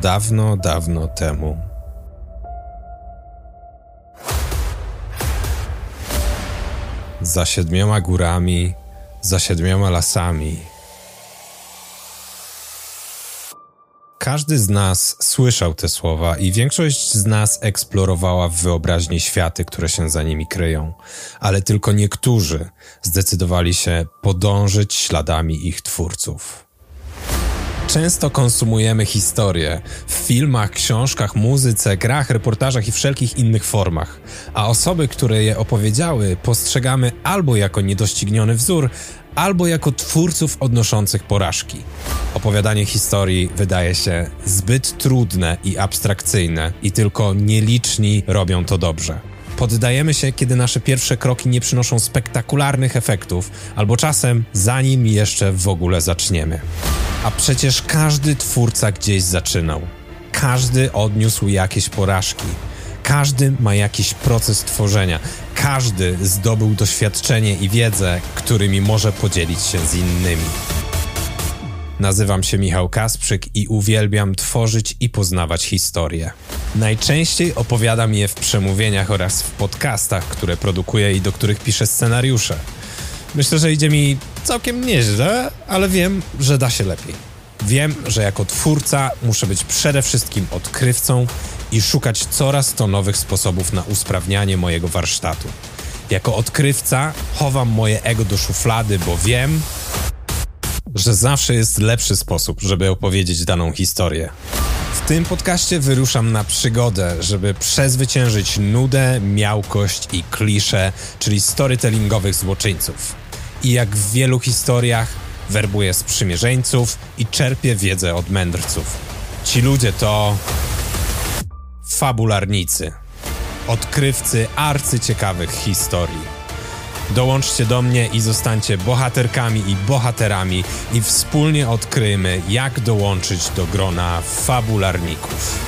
dawno, dawno temu. Za siedmioma górami, za siedmioma lasami. Każdy z nas słyszał te słowa i większość z nas eksplorowała w wyobraźni światy, które się za nimi kryją, ale tylko niektórzy zdecydowali się podążyć śladami ich twórców. Często konsumujemy historię w filmach, książkach, muzyce, grach, reportażach i wszelkich innych formach, a osoby, które je opowiedziały, postrzegamy albo jako niedościgniony wzór, albo jako twórców odnoszących porażki. Opowiadanie historii wydaje się zbyt trudne i abstrakcyjne, i tylko nieliczni robią to dobrze. Poddajemy się, kiedy nasze pierwsze kroki nie przynoszą spektakularnych efektów, albo czasem zanim jeszcze w ogóle zaczniemy. A przecież każdy twórca gdzieś zaczynał. Każdy odniósł jakieś porażki. Każdy ma jakiś proces tworzenia. Każdy zdobył doświadczenie i wiedzę, którymi może podzielić się z innymi. Nazywam się Michał Kasprzyk i uwielbiam tworzyć i poznawać historię. Najczęściej opowiadam je w przemówieniach oraz w podcastach, które produkuję i do których piszę scenariusze. Myślę, że idzie mi całkiem nieźle, ale wiem, że da się lepiej. Wiem, że jako twórca muszę być przede wszystkim odkrywcą i szukać coraz to nowych sposobów na usprawnianie mojego warsztatu. Jako odkrywca chowam moje ego do szuflady, bo wiem, że zawsze jest lepszy sposób, żeby opowiedzieć daną historię. W tym podcaście wyruszam na przygodę, żeby przezwyciężyć nudę, miałkość i klisze, czyli storytellingowych złoczyńców. I jak w wielu historiach, werbuję sprzymierzeńców i czerpię wiedzę od mędrców. Ci ludzie to fabularnicy, odkrywcy arcyciekawych historii. Dołączcie do mnie i zostańcie bohaterkami i bohaterami i wspólnie odkryjmy, jak dołączyć do grona fabularników.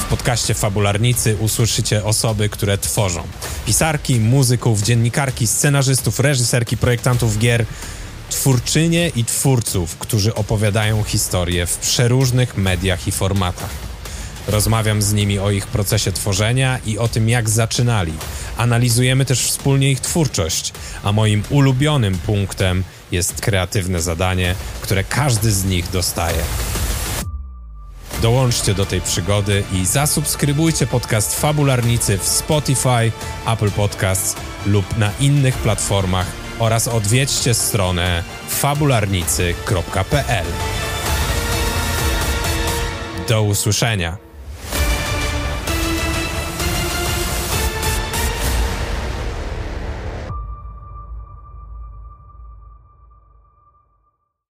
W podcaście Fabularnicy usłyszycie osoby, które tworzą. Pisarki, muzyków, dziennikarki, scenarzystów, reżyserki, projektantów gier, twórczynie i twórców, którzy opowiadają historię w przeróżnych mediach i formatach. Rozmawiam z nimi o ich procesie tworzenia i o tym, jak zaczynali. Analizujemy też wspólnie ich twórczość, a moim ulubionym punktem jest kreatywne zadanie, które każdy z nich dostaje. Dołączcie do tej przygody i zasubskrybujcie podcast Fabularnicy w Spotify, Apple Podcasts lub na innych platformach oraz odwiedźcie stronę fabularnicy.pl. Do usłyszenia.